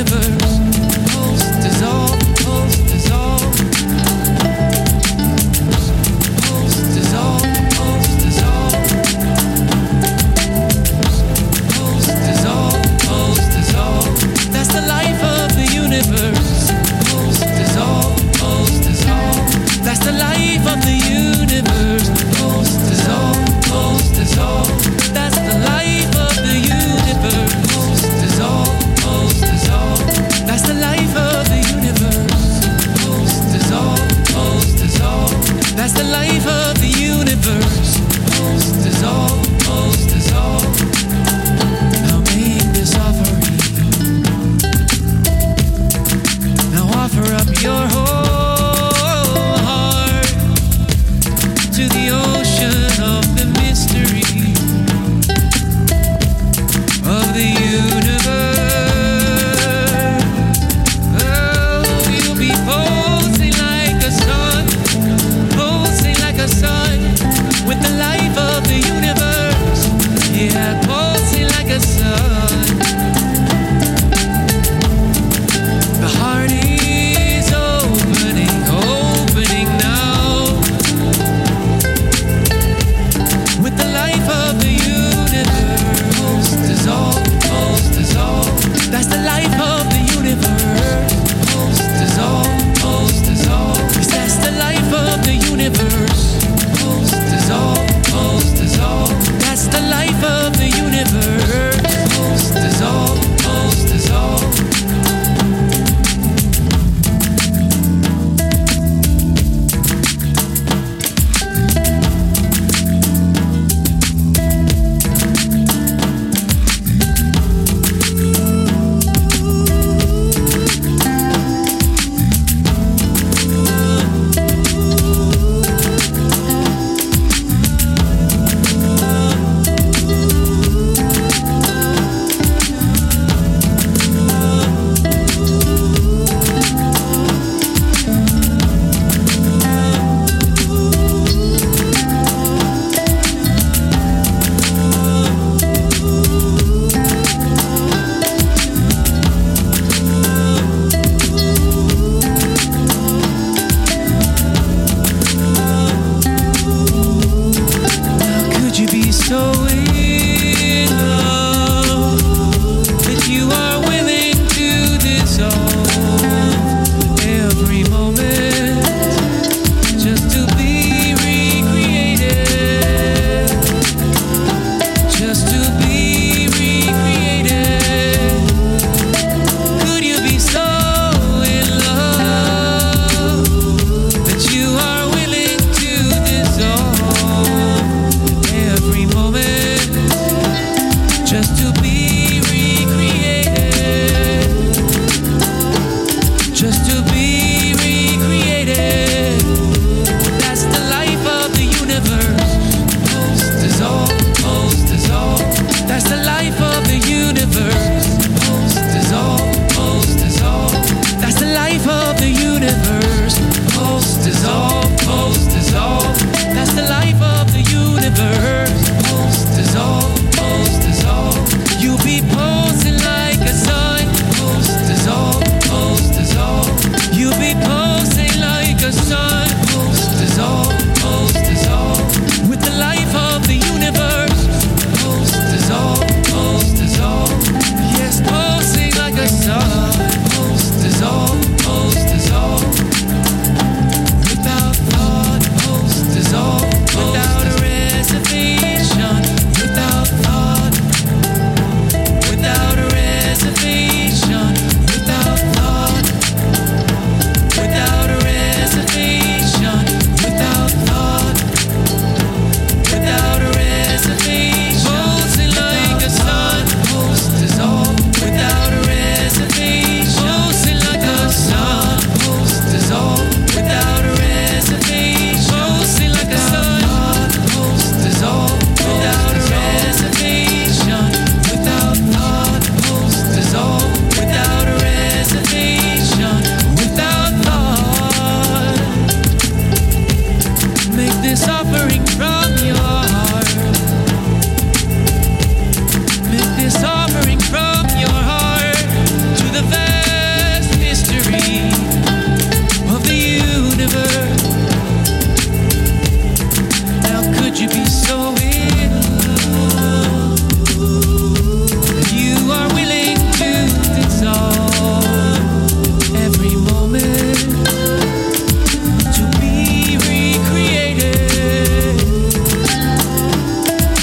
river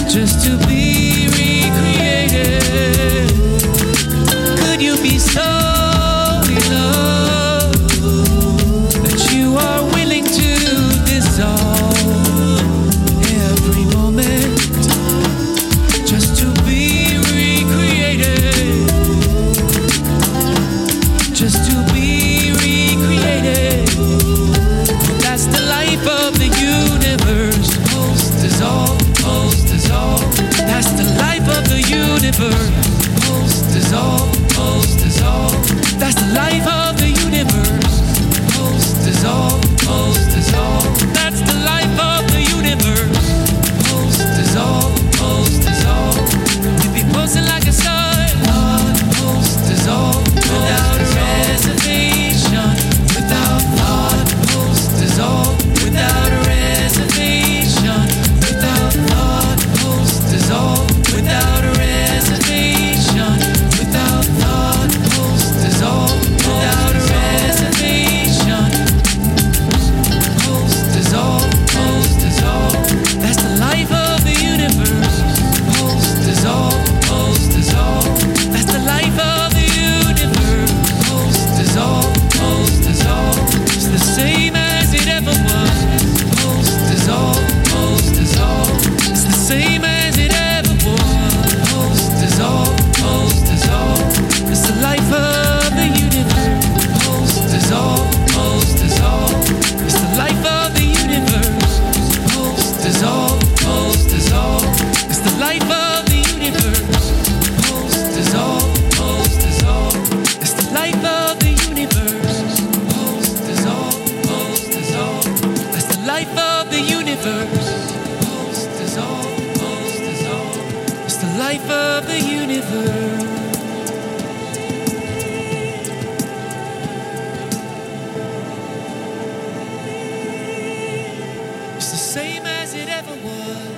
just to be It's the